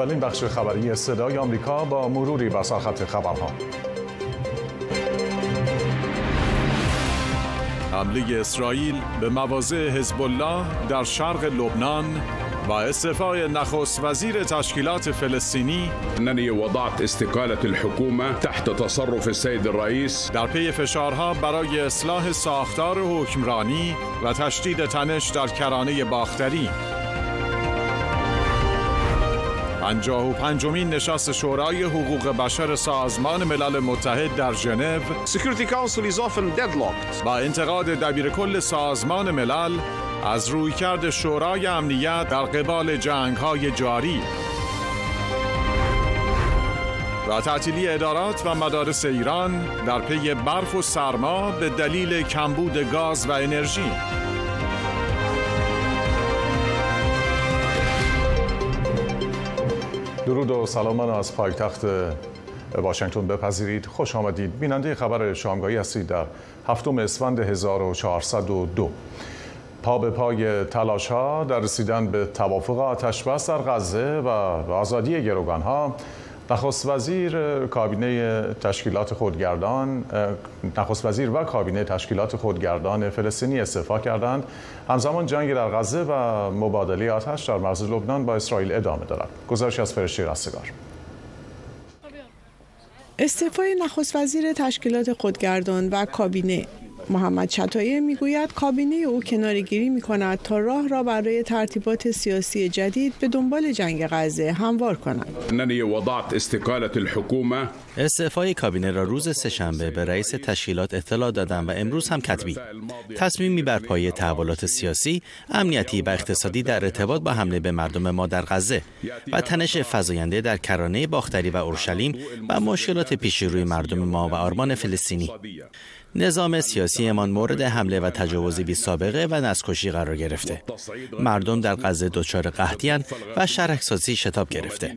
اولین بخش خبری صدای آمریکا با مروری بر سرخط خبرها. حمله اسرائیل به مواضع حزب الله در شرق لبنان و استعفای نخست وزیر تشکیلات فلسطینی أنني وضعت استقالة الحكومة تحت تصرف السيد الرئيس. در پی فشارها برای اصلاح ساختار حکمرانی و تشدید تنش در کرانه باختری. پنجاه و پنجمین نشست شورای حقوق بشر سازمان ملل متحد در ژنو. Security Council is often deadlocked. و انتقاد دبیر کل سازمان ملل از رویکرد شورای امنیت در قبال جنگ های جاری. و تعطیلی ادارات و مدارس ایران در پی برف و سرما به دلیل کمبود گاز و انرژی. درود و سلامان از پایتخت واشنگتن بپذیرید. خوش آمدید. بیننده خبر شامگاهی هستید در هفتم اسفند 1402 پا به پای تلاش ها در رسیدن به توافق آتش بس در غزه و آزادی گروگان ها نخست وزیر کابینه تشکیلات خودگردان نخست وزیر و کابینه تشکیلات خودگردان فلسطینی استعفا کردند. همزمان جنگ در غزه و مبادله آتش در مرز لبنان با اسرائیل ادامه دارد. گزارش از فرشته رستگار. استعفای نخست وزیر تشکیلات خودگردان و کابینه. محمد شتایه می‌گوید کابینه او کنارگیری می کند تا راه را برای ترتیبات سیاسی جدید به دنبال جنگ غزه هموار کند. استعفای کابینه را روز سهشنبه به رئیس تشکیلات اطلاع دادم و امروز هم کتبی. تصمیمی بر پایه تحولات سیاسی، امنیتی و اقتصادی در ارتباط با حمله به مردم ما در غزه و تنش فزاینده در کرانه باختری و اورشلیم و مشکلات پیش روی مردم ما و آرمان فلسطینی. نظام سیاسیمان مورد حمله و تجاوز بی سابقه و نسکشی قرار گرفته. مردم در غزه دچار قحطیان و شهرکسازی شتاب گرفته.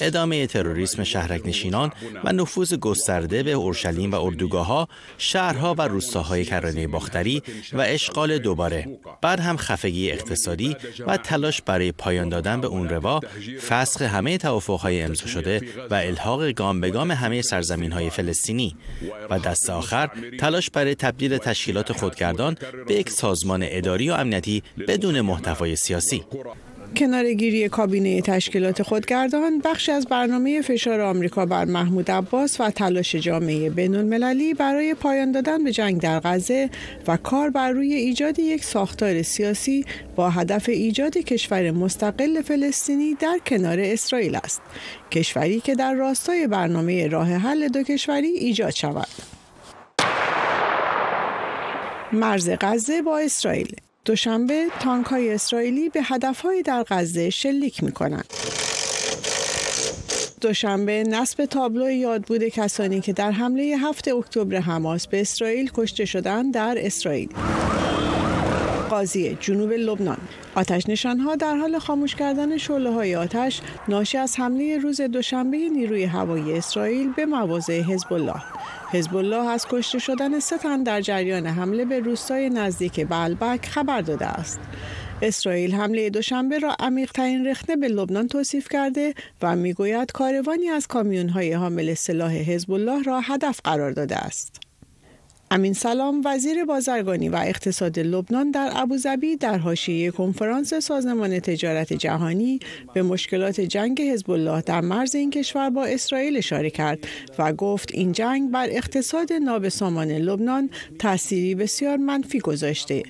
ادامه تروریسم شهرک نشینان و نفوذ گسترده به اورشلیم و اردوگاه ها، شهرها و روستاهای کرانه باختری و اشغال دوباره. بعد هم خفگی اقتصادی و تلاش برای پایان دادن به اون روا، فسخ همه توافقهای امضا شده و الحاق گام به گام همه سرزمین های فلسطینی و دست آخر تلاش برای تبدیل تشکیلات خودگردان به یک سازمان اداری و امنیتی بدون محتوای سیاسی. کنارگیری کابینه تشکیلات خودگردان بخشی از برنامه فشار آمریکا بر محمود عباس و تلاش جامعه بین برای پایان دادن به جنگ در غزه و کار بر روی ایجاد یک ساختار سیاسی با هدف ایجاد کشور مستقل فلسطینی در کنار اسرائیل است. کشوری که در راستای برنامه راه حل دو کشوری ایجاد شود. مرز غزه با اسرائیل دوشنبه تانک های اسرائیلی به هدف در غزه شلیک می کنند. دوشنبه نصب تابلو یادبود کسانی که در حمله 7 اکتبر حماس به اسرائیل کشته شدند در اسرائیل. قاضی جنوب لبنان آتش نشانها در حال خاموش کردن شعله های آتش ناشی از حمله روز دوشنبه نیروی هوایی اسرائیل به مواضع حزب الله حزب الله از کشته شدن سه تن در جریان حمله به روستای نزدیک بلبک خبر داده است. اسرائیل حمله دوشنبه را عمیق‌ترین رخنه به لبنان توصیف کرده و می‌گوید کاروانی از کامیون‌های حامل سلاح حزب الله را هدف قرار داده است. امین سلام وزیر بازرگانی و اقتصاد لبنان در ابوظبی در حاشیه کنفرانس سازمان تجارت جهانی به مشکلات جنگ حزب الله در مرز این کشور با اسرائیل اشاره کرد و گفت این جنگ بر اقتصاد نابسامان لبنان تأثیری بسیار منفی گذاشته.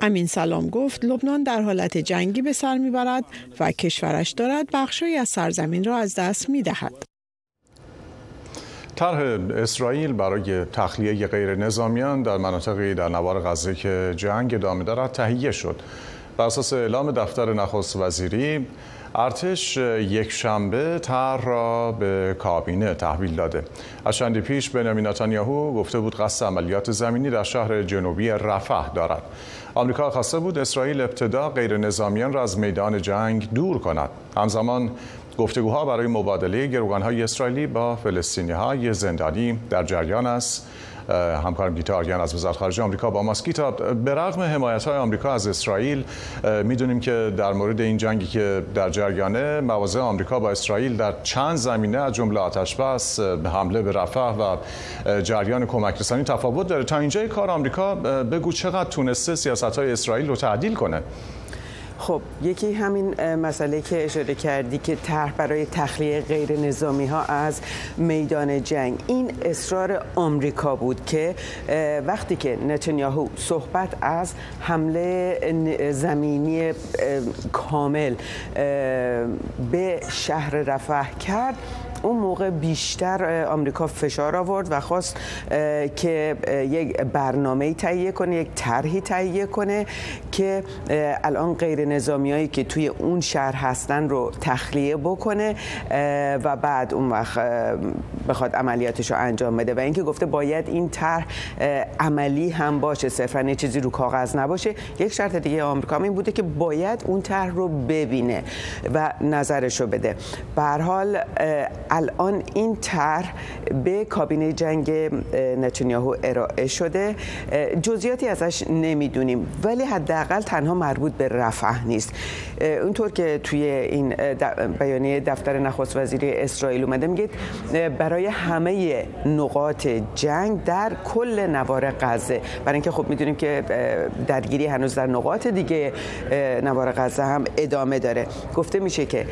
امین سلام گفت لبنان در حالت جنگی به سر می‌برد و کشورش دارد بخشی از سرزمین را از دست می‌دهد. طرح اسرائیل برای تخلیه غیر نظامیان در مناطقی در نوار غزه که جنگ ادامه دارد تهیه شد. بر اساس اعلام دفتر نخست وزیری ارتش یک شنبه طرح را به کابینه تحویل داده. از چندی پیش بنیامین نتانیاهو گفته بود قصد عملیات زمینی در شهر جنوبی رفح دارد. آمریکا خواسته بود اسرائیل ابتدا غیر نظامیان را از میدان جنگ دور کند. همزمان گفتگوها برای مبادله گروگانهای اسرائیلی با فلسطینی های زندانی در جریان است. همکارم گیتا آریان از وزارت خارجه آمریکا با ماست. گیتا به رغم حمایت های آمریکا از اسرائیل می‌دونیم که در مورد این جنگی که در جریانه مواضع آمریکا با اسرائیل در چند زمینه از جمله آتش بس حمله به رفح و جریان کمک رسانی تفاوت داره. تا اینجای کار آمریکا بگو چقدر تونسته سیاست های اسرائیل رو تعدیل کنه؟ خب یکی همین مسئله که اشاره کردی که طرح برای تخلیه غیر نظامی ها از میدان جنگ. این اصرار آمریکا بود که وقتی که نتانیاهو صحبت از حمله زمینی کامل به شهر رفح کرد اون موقع بیشتر آمریکا فشار آورد و خواست که یک برنامه تهیه کنه یک طرحی تهیه کنه که الان غیر نظامیایی که توی اون شهر هستن رو تخلیه بکنه و بعد اون وقت بخواد عملیاتش رو انجام بده. و اینکه گفته باید این طرح عملی هم باشه صرفا یه چیزی رو کاغذ نباشه یک شرط دیگه آمریکا این بوده که باید اون طرح رو ببینه و نظرش رو بده. به حال الان این طرح به کابینه جنگ نتانیاهو ارائه شده. جزئیاتی ازش نمی‌دونیم ولی حداقل تنها مربوط به رفح نیست. اونطور که توی این بیانیه دفتر نخست وزیری اسرائیل اومده میگه برای همه نقاط جنگ در کل نوار غزه. برای اینکه خب می‌دونیم که درگیری هنوز در نقاط دیگه نوار غزه هم ادامه داره. گفته میشه که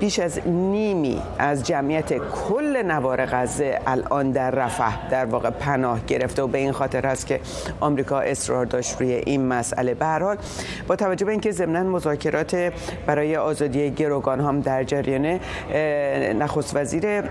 بیش از نیمی از جمعیت کل نوار غزه الان در رفح در واقع پناه گرفته و به این خاطر است که آمریکا اصرار داشت روی این مسئله به حال با توجه به اینکه ضمن مذاکرات برای آزادی گروگان هم در جریانه نخست وزیر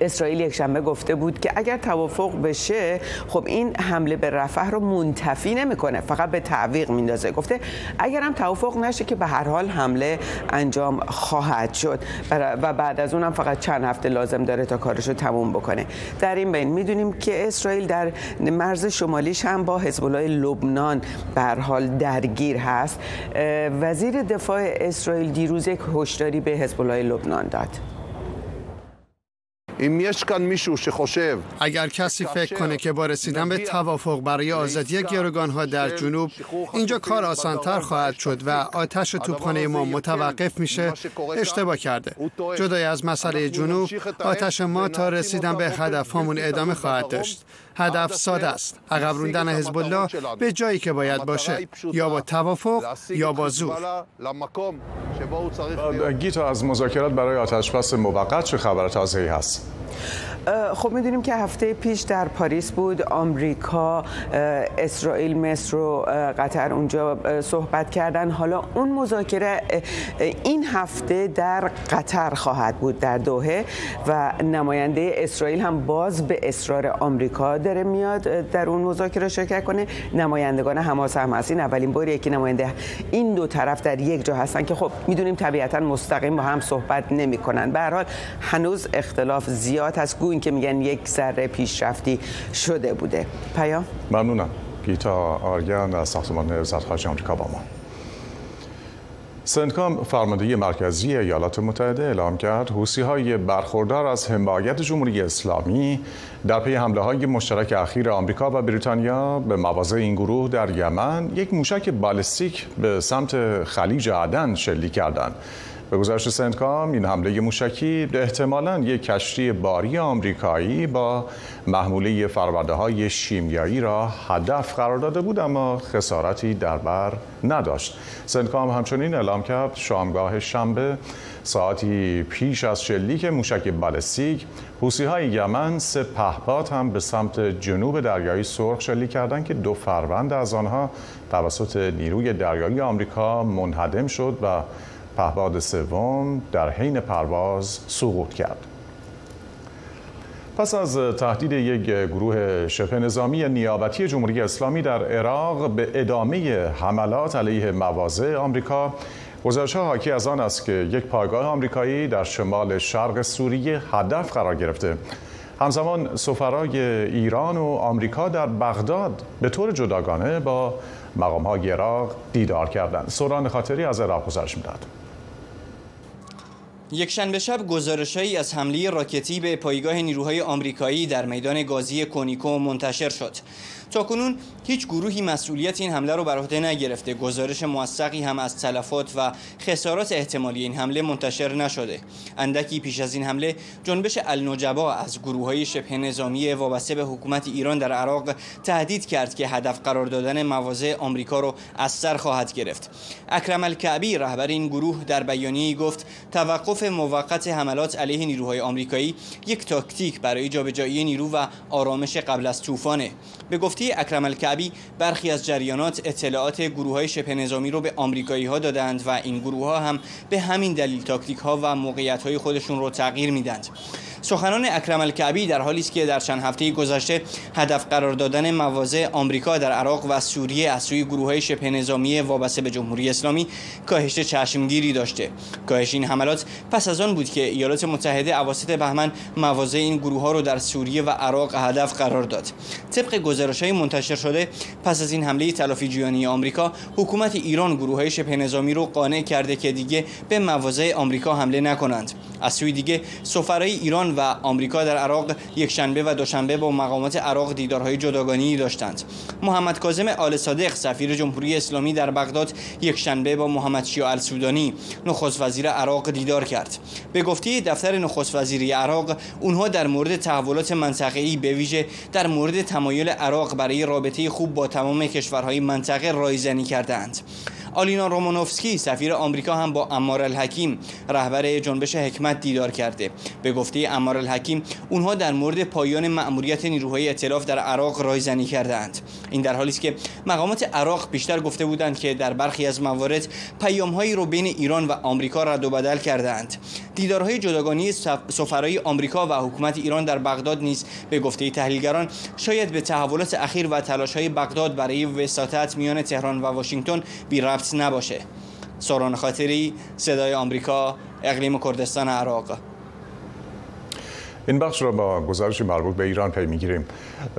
اسرائیل یک شنبه گفته بود که اگر توافق بشه خب این حمله به رفح رو منتفی نمی‌کنه فقط به تعویق میندازه. گفته اگر هم توافق نشه که به هر حال حمله انجام خواهد شد. و بعد از اونم فقط چند هفته لازم داره تا کارش رو تموم بکنه. در این بین می‌دونیم که اسرائیل در مرز شمالیش هم با حزب الله لبنان به حال درگیر هست. وزیر دفاع اسرائیل دیروز یک هشداری به حزب الله لبنان داد. اگر کسی فکر کنه که با رسیدن به توافق برای آزادی گروگان ها در جنوب اینجا کار آسانتر خواهد شد و آتش توپخانه ما متوقف میشه اشتباه کرده. جدای از مسئله جنوب آتش ما تا رسیدن به هدف همون ادامه خواهد داشت. هدف ساده است. عقب روندن حزب الله به جایی که باید باشه یا با توافق یا با زور. گیتا از مذاکرات برای آتش بس موقت چه خبر تازه‌ای هست؟ خب می‌دونیم که هفته پیش در پاریس بود آمریکا اسرائیل مصر و قطر اونجا صحبت کردن. حالا اون مذاکره این هفته در قطر خواهد بود در دوهه و نماینده اسرائیل هم باز به اصرار آمریکا داره میاد در اون مذاکره شرکت کنه. نمایندگان حماس هم هستین. اولین باری که نماینده این دو طرف در یک جا هستن که خب می‌دونیم طبیعتا مستقیم با هم صحبت نمی‌کنن. به هر حال هنوز اختلاف زیاد هست. گوین که میگن یک ذره پیشرفتی شده بوده. پیام ممنونم. گیتا آریان از ساختمان وزارت خارجه آمریکا با ما. سنتکام فرماندهی مرکزی ایالات متحده اعلام کرد حوسی های برخوردار از حمایت جمهوری اسلامی در پی حمله های مشترک اخیر آمریکا و بریتانیا به مواضع این گروه در یمن یک موشک بالستیک به سمت خلیج عدن شلیک کردند. به گزارش سنتکام این حمله موشکی احتمالا یک کشتی باری آمریکایی با محموله فرورده های شیمیایی را هدف قرار داده بود اما خسارتی در بر نداشت. سنتکام همچنین اعلام کرد شامگاه شنبه ساعتی پیش از شلیک موشک بالستیک حوسی های یمن سه پهپاد هم به سمت جنوب دریایی سرخ شلیک کردند که دو فروند از آنها توسط نیروی دریایی آمریکا منهدم شد و پهباد سوم در حین پرواز سقوط کرد. پس از تهدید یک گروه شبه نظامی نیابتی جمهوری اسلامی در عراق به ادامه حملات علیه مواضع آمریکا گزارش حاکی از آن است که یک پایگاه آمریکایی در شمال شرق سوریه هدف قرار گرفته. همزمان سفرای ایران و آمریکا در بغداد به طور جداگانه با مقام های عراق دیدار کردند. سوران خاطری از عراق گزارش می‌داد یک شنبه شب گزارشهایی از حمله راکتی به پایگاه نیروهای آمریکایی در میدان گازی کونیکو منتشر شد. کنون هیچ گروهی مسئولیت این حمله رو بر عهده نگرفته. گزارش موثقی هم از تلفات و خسارات احتمالی این حمله منتشر نشده. اندکی پیش از این حمله جنبش النجبا از گروه های شبه نظامی وابسته به حکومت ایران در عراق تهدید کرد که هدف قرار دادن مواضع آمریکا رو از سر خواهد گرفت. اکرم الکعبی رهبر این گروه در بیانیه‌ای گفت توقف موقت حملات علیه نیروهای آمریکایی یک تاکتیک برای جابجایی نیرو و آرامش قبل از طوفانه. به گفته اکرم الکعبی برخی از جریانات اطلاعات گروه های شبه نظامی رو به آمریکایی ها دادند و این گروه ها هم به همین دلیل تاکتیک ها و موقعیت های خودشون رو تغییر میدند. سخنان اکرم الکعبی در حالی است که در چند هفته گذشته هدف قرار دادن مواضع آمریکا در عراق و سوریه از سوی گروه های شبه نظامی وابسته به جمهوری اسلامی کاهش چشمگیری داشته. کاهش این حملات پس از آن بود که ایالات متحده اواسط بهمن مواضع این گروه ها رو در سوریه و عراق هدف قرار داد. طبق گزارش منتشر شده پس از این حمله تلافی جویانی آمریکا حکومت ایران گروه های شبه نظامی رو قانع کرده که دیگه به مواضع آمریکا حمله نکنند. از سوی دیگه سفرای ایران و آمریکا در عراق یک شنبه و دوشنبه با مقامات عراق دیدارهای جداگانه داشتند. محمد کاظم آل صادق سفیر جمهوری اسلامی در بغداد یک شنبه با محمد شیع السودانی نخست وزیر عراق دیدار کرد. به گفته دفتر نخست وزیری عراق اونها در مورد تحولات منطقه‌ای به ویژه در مورد تمایل عراق برای رابطه خوب با تمام کشورهای منطقه رایزنی کردند آلینا رومانوفسکی سفیر آمریکا هم با امار الحکیم رهبر جنبش حکمت دیدار کرده. به گفته امار الحکیم اونها در مورد پایان مأموریت نیروهای ائتلاف در عراق رایزنی کردند این در حالی است که مقامات عراق بیشتر گفته بودند که در برخی از موارد پیامهایی رو بین ایران و آمریکا رد و بدل کردند دیدارهای جداگانه سفرای آمریکا و حکومت ایران در بغداد نیز به گفته تحلیلگران شاید به تحولات اخیر و تلاش‌های بغداد برای وساطت میان تهران و واشنگتن بی ربط نباشه. سوران خاطری صدای آمریکا اقلیم کردستان عراق. این بخش را با گزارش مربوط به ایران پی می‌گیریم.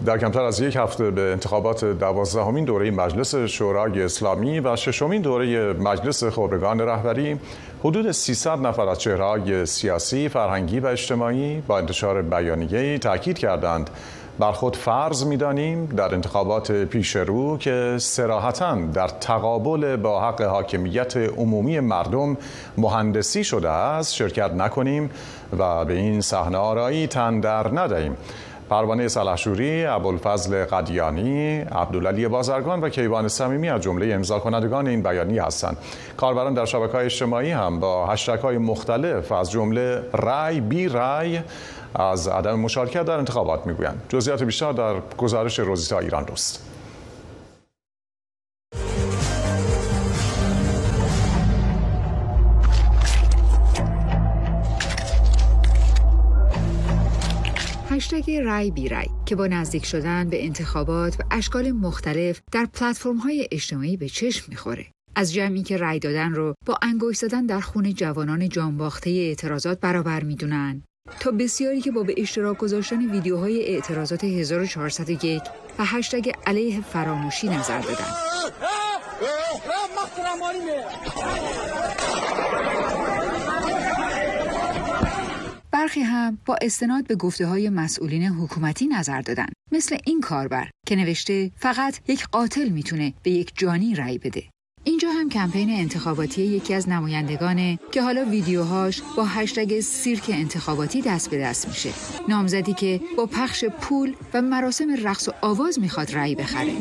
در کمتر از یک هفته به انتخابات دوازدهمین دوره مجلس شورای اسلامی و ششمین دوره مجلس خبرگان رهبری حدود 300 نفر از چهرههای سیاسی، فرهنگی و اجتماعی با انتشار بیانیه‌ای تاکید کردند. بر خود فرض می‌دانیم در انتخابات پیش رو که سراحتا در تقابل با حق حاکمیت عمومی مردم مهندسی شده است شرکت نکنیم و به این صحنه آرایی تن در ندهیم پروانه سلحشوری، ابوالفضل قدیانی، عبدالعلی بازرگان و کیوان صمیمی از جمله امضا کنندگان این بیانی هستند. کاربران در شبکه اجتماعی هم با هشتگ های مختلف از جمله رای بی رای از عدم مشارکت در انتخابات می‌گویند. جزئیات بیشتر در گزارش روزیتا ایران دوست. هشتگ رای بی رای که با نزدیک شدن به انتخابات و اشکال مختلف در پلتفرم های اجتماعی به چشم می‌خوره. از جمعی که رای دادن رو با انگوش زدن در خون جوانان جانباخته اعتراضات برابر می‌دونن تا بسیاری که با به اشتراک گذاشتن ویدیوهای اعتراضات 1401 و هشتگ علیه فراموشی نظر دادن. برخی هم با استناد به گفته های مسئولین حکومتی نظر دادن مثل این کاربر که نوشته فقط یک قاتل می‌تونه به یک جانی رأی بده اینجا هم کمپین انتخاباتی یکی از نمایندگانه که حالا ویدیوهاش با هشتگ سیرک انتخاباتی دست به دست میشه. نامزدی که با پخش پول و مراسم رقص و آواز می‌خواد رأی بخره.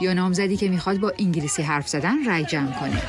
یا نامزدی که می‌خواد با انگلیسی حرف زدن رأی جمع کنه.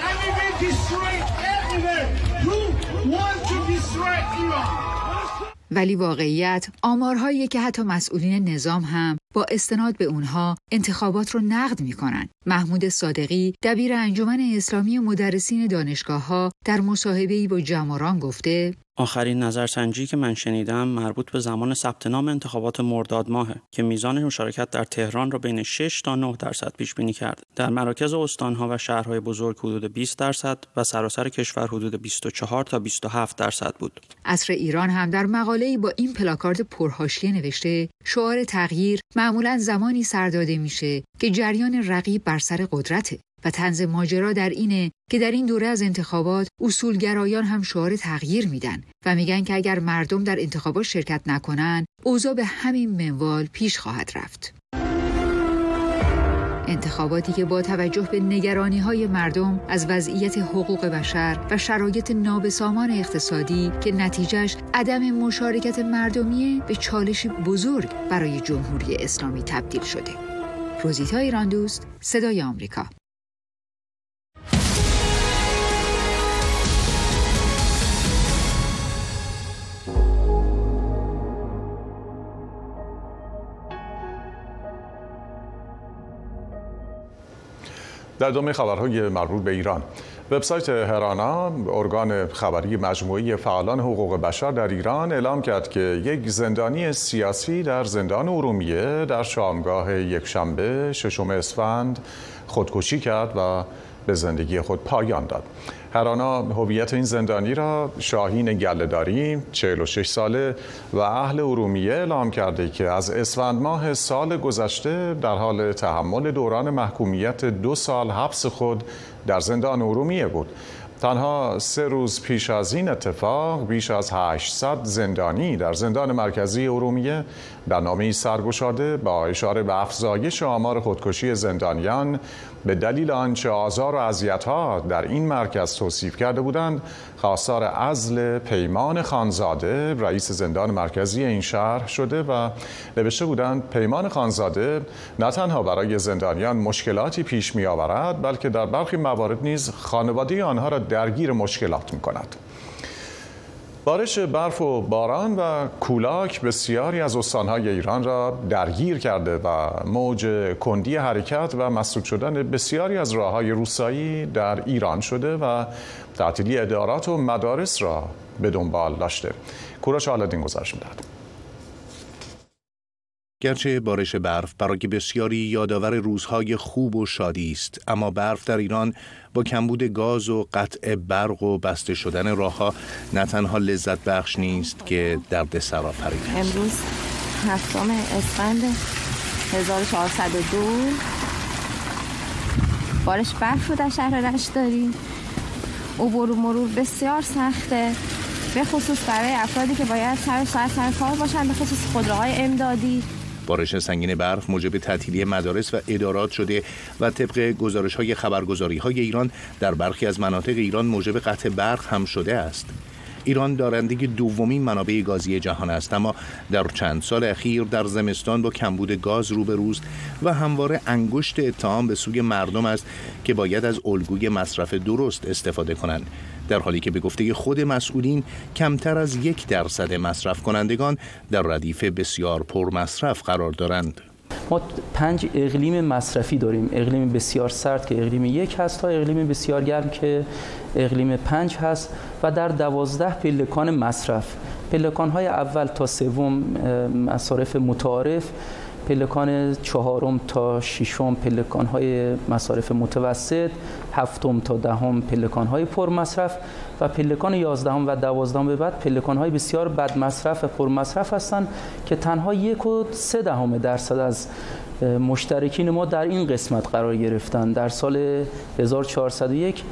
ولی واقعیت آمارهایی که حتی مسئولین نظام هم با استناد به اونها انتخابات رو نقد می‌کنن. محمود صادقی دبیر انجمن اسلامی مدرسین دانشگاه ها در مصاحبه‌ای با جماران گفته آخرین نظرسنجی که من شنیدم مربوط به زمان ثبت نام انتخابات مرداد ماهه که میزان مشارکت در تهران را بین 6 تا 9 درصد پیش بینی کرد. در مراکز استانها و شهرهای بزرگ حدود 20 درصد و سراسر کشور حدود 24 تا 27 درصد بود. اصر ایران هم در مقاله‌ای با این پلاکارد پرحاشیه نوشته شعار تغییر معمولا زمانی سر داده میشه که جریان رقیب بر سر قدرته و تنز ماجرا در اینه که در این دوره از انتخابات اصولگرایان هم شعار تغییر میدن و میگن که اگر مردم در انتخابات شرکت نکنن اوضاع به همین منوال پیش خواهد رفت. انتخاباتی که با توجه به نگرانی های مردم از وضعیت حقوق بشر و شرایط نابسامان اقتصادی که نتیجهش عدم مشارکت مردمی به چالش بزرگ برای جمهوری اسلامی تبدیل شده. روزیتا ایران دوست، صدای آمریکا. در ادامه خبرهای مربوط به ایران. وبسایت هرانا ارگان خبری مجموعی فعالان حقوق بشر در ایران اعلام کرد که یک زندانی سیاسی در زندان ارومیه در شامگاه یکشنبه ششم اسفند خودکشی کرد و به زندگی خود پایان داد. هرانا هویت این زندانی را شاهین گلهداری 46 ساله و اهل ارومیه اعلام کرده که از اسفند ماه سال گذشته در حال تحمل دوران محکومیت دو سال حبس خود در زندان ارومیه بود تنها سه روز پیش از این اتفاق بیش از 800 زندانی در زندان مرکزی ارومیه در نامه سرگشاده با اشاره به افزایش آمار خودکشی زندانیان به دلیل آنچه آزار و اذیت‌ها در این مرکز توصیف کرده بودند خواستار ازل پیمان خانزاده رئیس زندان مرکزی این شهر شده و نوشته بودند پیمان خانزاده نه تنها برای زندانیان مشکلاتی پیش می آورد بلکه در برخی موارد نیز خانواده آنها را درگیر مشکلات می کند. بارش برف و باران و کولاک بسیاری از استانهای ایران را درگیر کرده و موج کندی حرکت و مسدود شدن بسیاری از راههای روستایی در ایران شده و تعطیلی ادارات و مدارس را به دنبال داشته. کوروش آلدین گزارش می‌دهد. گرچه بارش برف برای بسیاری یادآور روزهای خوب و شادی است. اما برف در ایران با کمبود گاز و قطع برق و بسته شدن راهها نه تنها لذت بخش نیست که درد سرآفرین است. امروز هفتم اسفند 1402 بارش برف رو در شهر رشت داریم. عبور و مرور بسیار سخته به خصوص برای افرادی که باید سر ساعت سر کار باشن به خصوص خودروهای امدادی. بارش سنگین برف موجب تعطیلی مدارس و ادارات شده و طبق گزارش های خبرگزاری های ایران در برخی از مناطق ایران موجب قطع برق هم شده است. ایران دارنده دومین منابع گازی جهان است اما در چند سال اخیر در زمستان با کمبود گاز روبروست و همواره انگشت اتهام به سوی مردم است که باید از الگوی مصرف درست استفاده کنند در حالی که به گفته خود مسئولین کمتر از یک درصد مصرف کنندگان در ردیف بسیار پر مصرف قرار دارند. ما پنج اقلیم مصرفی داریم. اقلیم بسیار سرد که اقلیم یک هست تا اقلیم بسیار گرم که اقلیم پنج هست. و در دوازده پلکان مصرف. پلکان های اول تا سوم مصارف متعارف. پلکان چهارم تا ششم پلکان های مصارف متوسط هفتم تا دهم پلکان های پر مصرف و پلکان یازدهم و دوازدهم به بعد پلکان های بسیار بد مصرف و پر مصرف هستند که تنها یک و سه دهم درصد از مشترکین ما در این قسمت قرار گرفتن در سال 1401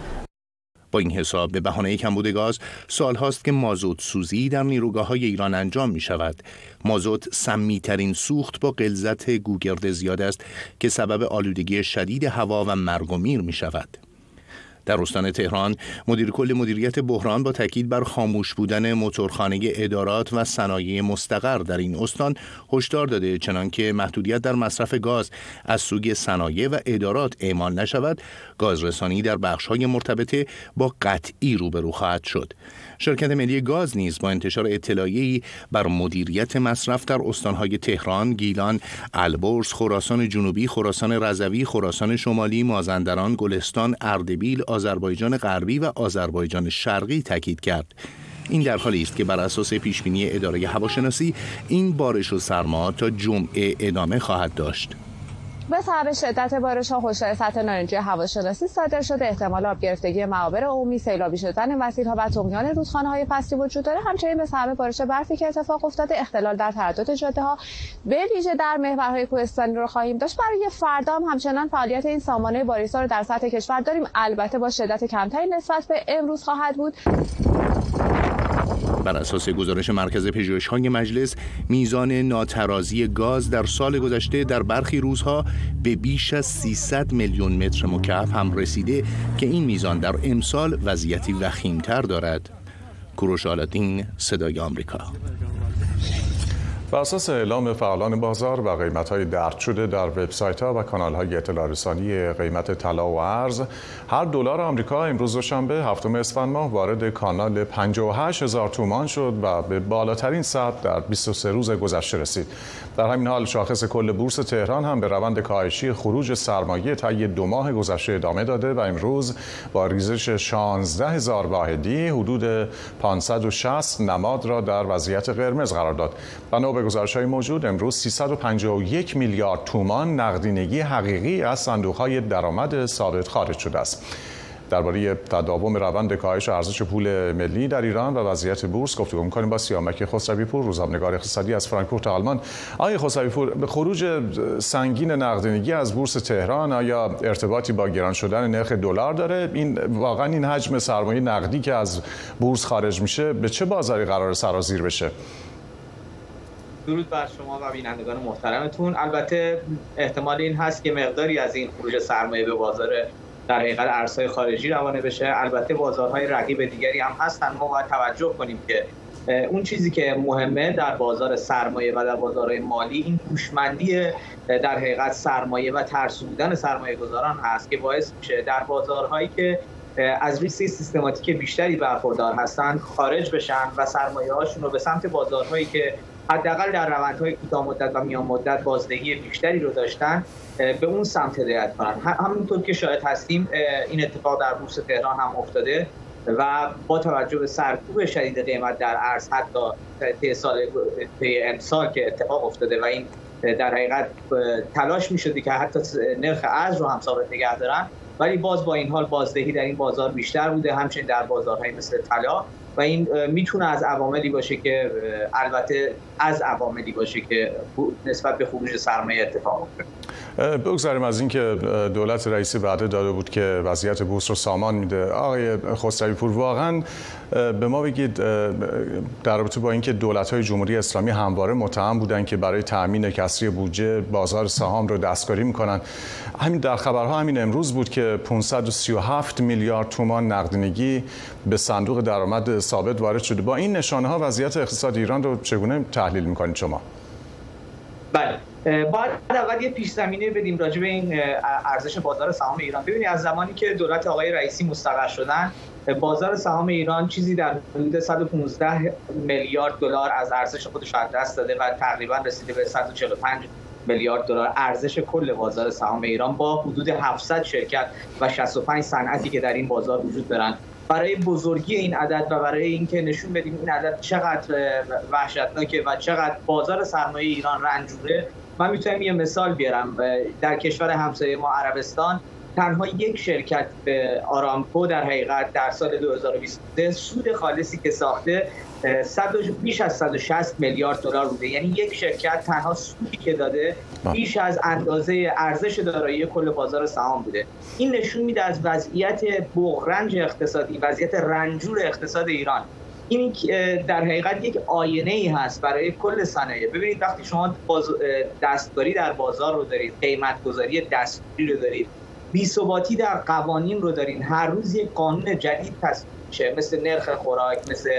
با این حساب به بهانه کمبود گاز سال هاست که مازوت سوزی در نیروگاه های ایران انجام می شود. مازوت سمی ترین سوخت با غلظت گوگرد زیاد است که سبب آلودگی شدید هوا و مرگ و میر می شود. در استان تهران مدیر کل مدیریت بحران با تاکید بر خاموش بودن موتورخانه ادارات و صنایع مستقر در این استان هشدار داده چنانکه محدودیت در مصرف گاز از سوی صنایع و ادارات اعمال نشود. گازرسانی در بخش‌های مرتبطه با قطعی روبرو خواهد شد. شرکت ملی گاز نیز با انتشار اطلاعیه‌ای بر مدیریت مصرف در استانهای تهران، گیلان، البرز، خراسان جنوبی، خراسان رضوی، خراسان شمالی، مازندران، گلستان، اردبیل، آذربایجان غربی و آذربایجان شرقی تاکید کرد. این در حالی است که بر اساس پیشبینی اداره هواشناسی این بارش و سرما تا جمعه ادامه خواهد داشت. به سبب شدت بارش ها هشدار سطح نارنجی هواشناسی صادر شده. احتمال آب گرفتگی معابر عمومی سیلابی شدن مسیرها و طغیان رودخانه های فصلی وجود داره. همچنین به سبب بارش برفی که اتفاق افتاده اختلال در تردد جاده ها به ویژه در محورهای کوهستانی رو خواهیم داشت. برای فردا هم همچنان فعالیت این سامانه باریسا رو در سطح کشور داریم. البته با شدت کمتری نسبت به امروز خواهد بود. بر اساس گزارش مرکز پژوهش‌های مجلس میزان ناترازی گاز در سال گذشته در برخی روزها به بیش از 300 میلیون متر مکعب هم رسیده که این میزان در امسال وضعیتی وخیمتر دارد. کوروش آلادین صدای آمریکا. بر اساس اعلام فعالان بازار و قیمت های درد شده در وبسایت ها و کانال های اطلاع رسانی قیمت طلا و ارز هر دلار آمریکا امروز دوشنبه هفتم اسفند ماه وارد کانال 58 هزار تومان شد و به بالاترین سطح در 23 روز گذشته رسید. در همین حال شاخص کل بورس تهران هم به روند کاهشی خروج سرمایه طی دو ماه گذشته ادامه داده و امروز با ریزش 16 هزار واحدی حدود 560 نماد را در وضعیت قرمز قرار داد. بنا به گزارش های موجود امروز 351 میلیارد تومان نقدینگی حقیقی از صندوق های درآمد ثابت خارج شده است. درباره تداوم روند کاهش ارزش پول ملی در ایران و وضعیت بورس گفتگو می‌کنیم با سیامک خسروی پور روزنامه‌نگار اقتصادی از فرانکفورت آلمان. آقای خسروی پور به خروج سنگین نقدینگی از بورس تهران آیا ارتباطی با گران شدن نرخ دلار داره؟ این واقعا این حجم سرمایه نقدی که از بورس خارج میشه به چه بازاری قرار سرازیر بشه؟ درود بر شما و بینندگان محترمتون. البته احتمال این هست که مقداری از این خروج سرمایه به بازار در حقیقت ارزهای خارجی روانه بشه. البته بازارهای رقیب دیگری هم هستن. ما باید توجه کنیم که اون چیزی که مهمه در بازار سرمایه و در بازارهای مالی این هوشمندی در حقیقت سرمایه و ترسودن سرمایه گذاران هست که باعث میشه در بازارهایی که از ریسک سیستماتیک بیشتری برخوردار هستند خارج بشن و سرمایه هاشون رو به سمت بازارهایی که حداقل در روندهای کوتاه مدت و میان مدت بازدهی بیشتری رو داشتن به اون سمت هدایت کنن. همونطور که شاید هستیم این اتفاق در بورس تهران هم افتاده و با توجه به سرکوب شدید قیمت در ارز حتی طی سال امسال که اتفاق افتاده و این در حقیقت تلاش می شده که حتی نرخ ارز رو هم ثابت نگه دارن. ولی باز با این حال بازدهی در این بازار بیشتر بوده همچنین در بازارهای مثل طلا. و این می‌تونه از عواملی باشه که البته از عواملی باشه که نسبت به خروج سرمایه اتفاق افتاده. بگذاریم از اینکه دولت رئیسی وعده داده بود که وضعیت بورس رو سامان میده. آقای خسروی پور واقعا به ما بگید در رابطه با اینکه دولت های جمهوری اسلامی همواره متهم بودن که برای تامین کسری بودجه بازار سهام رو دستکاری می‌کنن همین در خبرها همین امروز بود که 537 میلیارد تومان نقدینگی به صندوق درآمد ثابت وارد شده. با این نشانه ها وضعیت اقتصاد ایران رو چگونه تحلیل می‌کنید شما؟ بله. باید اول یه پیش زمینه بدیم راجع به این ارزش بازار سهام ایران. ببینید از زمانی که دولت آقای رئیسی مستقر شدن بازار سهام ایران چیزی در حدود 115 میلیارد دلار از ارزش خودش از دست داده و تقریبا رسیده به 145 میلیارد دلار. ارزش کل بازار سهام ایران با حدود 700 شرکت و 65 صنعتی که در این بازار وجود دارند برای بزرگی این عدد و برای اینکه نشون بدیم این عدد چقدر وحشتناکه و چقدر بازار سرمایه ایران رنجوره من می‌تونم یه مثال بیارم. در کشور همسایه ما عربستان تنها یک شرکت به آرامکو در حقیقت در سال 2023 سود خالصی که ساخته بیش از 160 میلیارد دلار بوده. یعنی یک شرکت تنها سودی که داده بیش از اندازه ارزش دارایی کل بازار سهام بوده. این نشون میده از وضعیت بغرنج اقتصادی وضعیت رنجور اقتصاد ایران. این در حقیقت یک آینه ای هست برای کل صنایع. ببینید وقتی شما دستکاری در بازار رو دارید قیمت گذاری دستوری رو دارید بی‌ثباتی در قوانین رو دارین. هر روز یک قانون جدید تصویب میشه. مثل نرخ خوراک مثل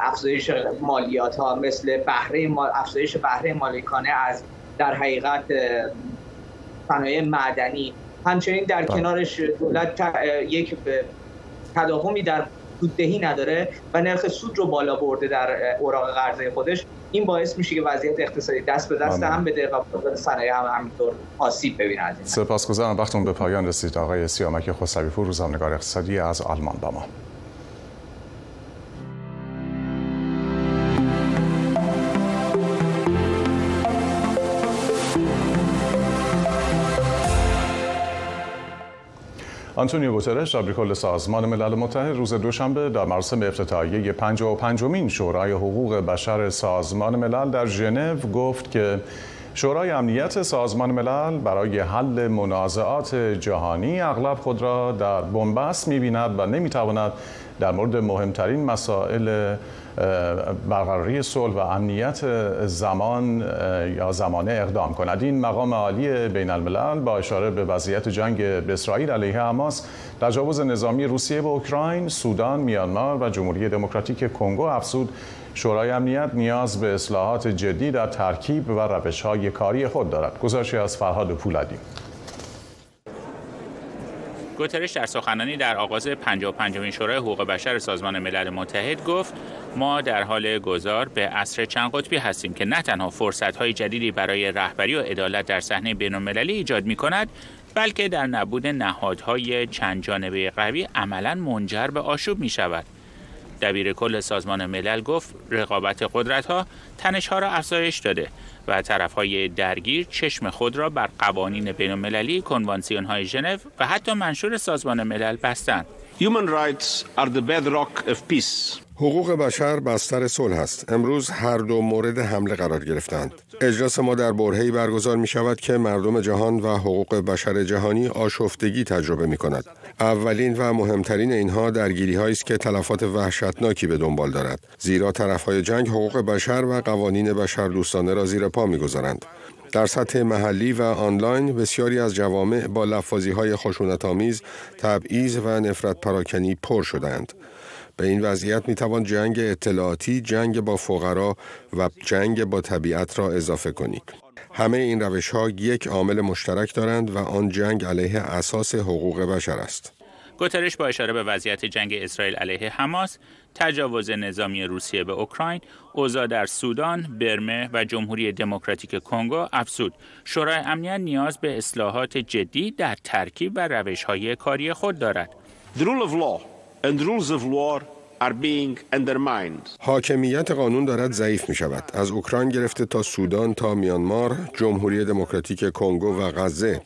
افزایش مالیات ها مثل بهره مال افزایش بهره مالکانه از در حقیقت صنایع معدنی. همچنین در کنارش دولت یک تداومی در سوددهی نداره و نرخ سود رو بالا برده در اوراق قرضه خودش. این باعث میشه که وضعیت اقتصادی دست به دست هم بده و صنایع هم همینطور آسیب ببینه سپاسگزارم. وقتون به پایان رسید. آقای سیامک خسروی پور روزنامه‌نگار اقتصادی از آلمان با ما. آنتونیو گوترش کل سازمان ملل متحد روز دوشنبه در مراسم افتتاحیه 55 مین شورای حقوق بشر سازمان ملل در ژنو گفت که شورای امنیت سازمان ملل برای حل منازعات جهانی اغلب خود را در بنبست می‌بیند و نمی‌تواند در مورد مهمترین مسائل برقراری صلح و امنیت زمان یا زمانه اقدام کند. این مقام عالی بین الملل با اشاره به وضعیت جنگ اسرائیل علیه حماس تجاوز نظامی روسیه به اوکراین سودان میانمار و جمهوری دموکراتیک کنگو افزود شورای امنیت نیاز به اصلاحات جدی در ترکیب و روش های کاری خود دارد. گزارشی از فرهاد پولادی. گوترش در سخنانی در آغاز 55 شورای حقوق بشر سازمان ملل متحد گفت ما در حال گذار به عصر چند قطبی هستیم که نه تنها فرصت‌های جدیدی برای رهبری و عدالت در صحنه بین‌المللی ایجاد می‌کند بلکه در نبود نهادهای چند جانبه قوی عملا منجر به آشوب می شود. دبیر کل سازمان ملل گفت رقابت قدرت ها تنش ها را افزایش داده و طرف های درگیر چشم خود را بر قوانین بین المللی کنوانسیون های ژنو و حتی منشور سازمان ملل بستند. Human rights are the bedrock of peace. حقوق بشر بستر صلح است. امروز هر دو مورد حمله قرار گرفتند. اجلاس ما در برهی برگزار می شود که مردم جهان و حقوق بشر جهانی آشفتگی تجربه می کند. اولین و مهمترین اینها درگیری هایی است که تلفات وحشتناکی به دنبال دارد. زیرا طرف های جنگ حقوق بشر و قوانین بشر دوستانه را زیر پا می گذارند. در سطح محلی و آنلاین بسیاری از جوامع با لفاظی های خشونت آمیز، تبعیض و نفرت پراکنی پر شدند. به این وضعیت می توان جنگ اطلاعاتی، جنگ با فقرا و جنگ با طبیعت را اضافه کنید. همه این روش ها یک عامل مشترک دارند و آن جنگ علیه اساس حقوق بشر است. گوترش با اشاره به وضعیت جنگ اسرائیل علیه حماس، تجاوز نظامی روسیه به اوکراین، اوضاع در سودان، برمه و جمهوری دموکراتیک کنگو افزود شورای امنیت نیاز به اصلاحات جدی در ترکیب و روش‌های کاری خود دارد. حاکمیت قانون دارد ضعیف می شود. از اوکراین گرفته تا سودان تا میانمار، جمهوری دموکراتیک کنگو و غزه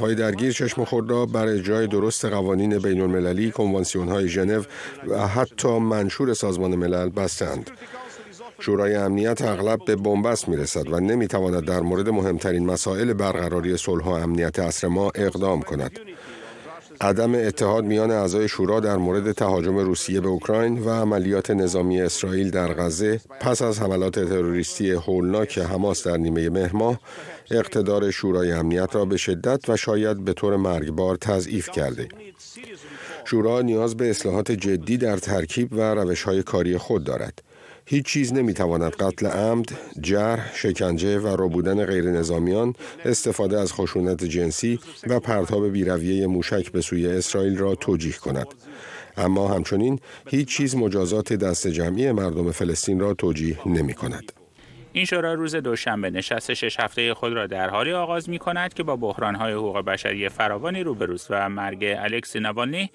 های درگیر چشم خود را بر اجرای درست قوانین بین المللی، کنوانسیون های ژنو و حتی منشور سازمان ملل بستند. شورای امنیت اغلب به بنبست می رسد و نمی تواند در مورد مهمترین مسائل برقراری صلح و امنیت عصر ما اقدام کند. عدم اتحاد میان اعضای شورا در مورد تهاجم روسیه به اوکراین و عملیات نظامی اسرائیل در غزه پس از حملات تروریستی هولناک حماس در نیمه مهر ماه اقتدار شورای امنیت را به شدت و شاید به طور مرگبار تضعیف کرده. شورا نیاز به اصلاحات جدی در ترکیب و روش های کاری خود دارد. هیچ چیز نمی‌تواند قتل عمد، جرح، شکنجه و ربودن غیر نظامیان، استفاده از خشونت جنسی و پرتاب بیرویه موشک به سوی اسرائیل را توجیه کند. اما همچنین هیچ چیز مجازات دست جمعی مردم فلسطین را توجیه نمی کند. این شورا روز دوشنبه نشست شش هفته خود را در حالی آغاز می کند که با بحرانهای حقوق بشری فراوانی روبروست و مرگ الکسی نوالنی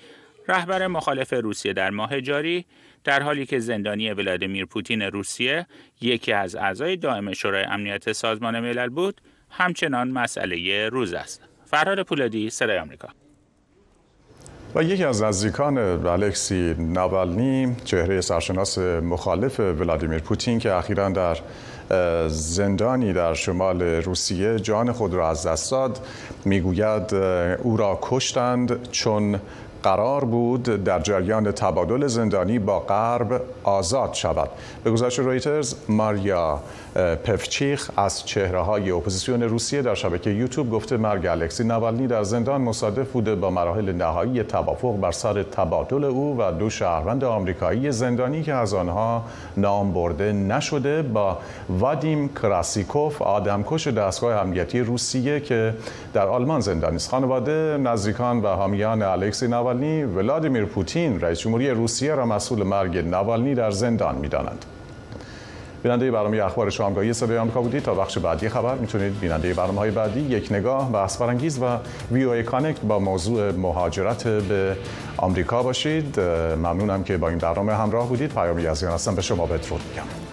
رهبر مخالف روسیه در ماه جاری در حالی که زندانی ولادیمیر پوتین روسیه یکی از اعضای دائم شورای امنیت سازمان ملل بود همچنان مسئله روز است. فرهاد پولادی صدای آمریکا. و یکی از نزدیکان الکسی ناوالنی چهره سرشناس مخالف ولادیمیر پوتین که اخیرا در زندانی در شمال روسیه جان خود را از دست داد می‌گوید او را کشتند چون قرار بود در جریان تبادل زندانی با غرب آزاد شود. به گزارش رویترز ماریا پفچیخ از چهره های اپوزیسیون روسیه در شبکه یوتیوب گفته مرگ الکسی نوالنی در زندان مصادف بوده با مراحل نهایی توافق بر سر تبادل او و دو شهروند آمریکایی زندانی که از آنها نام برده نشده با وادیم کراسیکوف آدمکش دستگاه امنیتی روسیه که در آلمان زندانی است. خانواده نزدیکان و حامیان الکسی نوالنی ولادیمیر پوتین رئیس جمهوری روسیه را مسئول مرگ نوالنی در زندان می‌دانند بیننده برنامه اخبار شامگاهی صدای آمریکا بودید. تا بخش بعدی خبر می‌تونید بیننده برنامه های بعدی یک نگاه و برانگیز و وی او کانکت با موضوع مهاجرت به آمریکا باشید. ممنونم که با این برنامه همراه بودید. پیامی یزیان هستم. به شما بدرود میگم.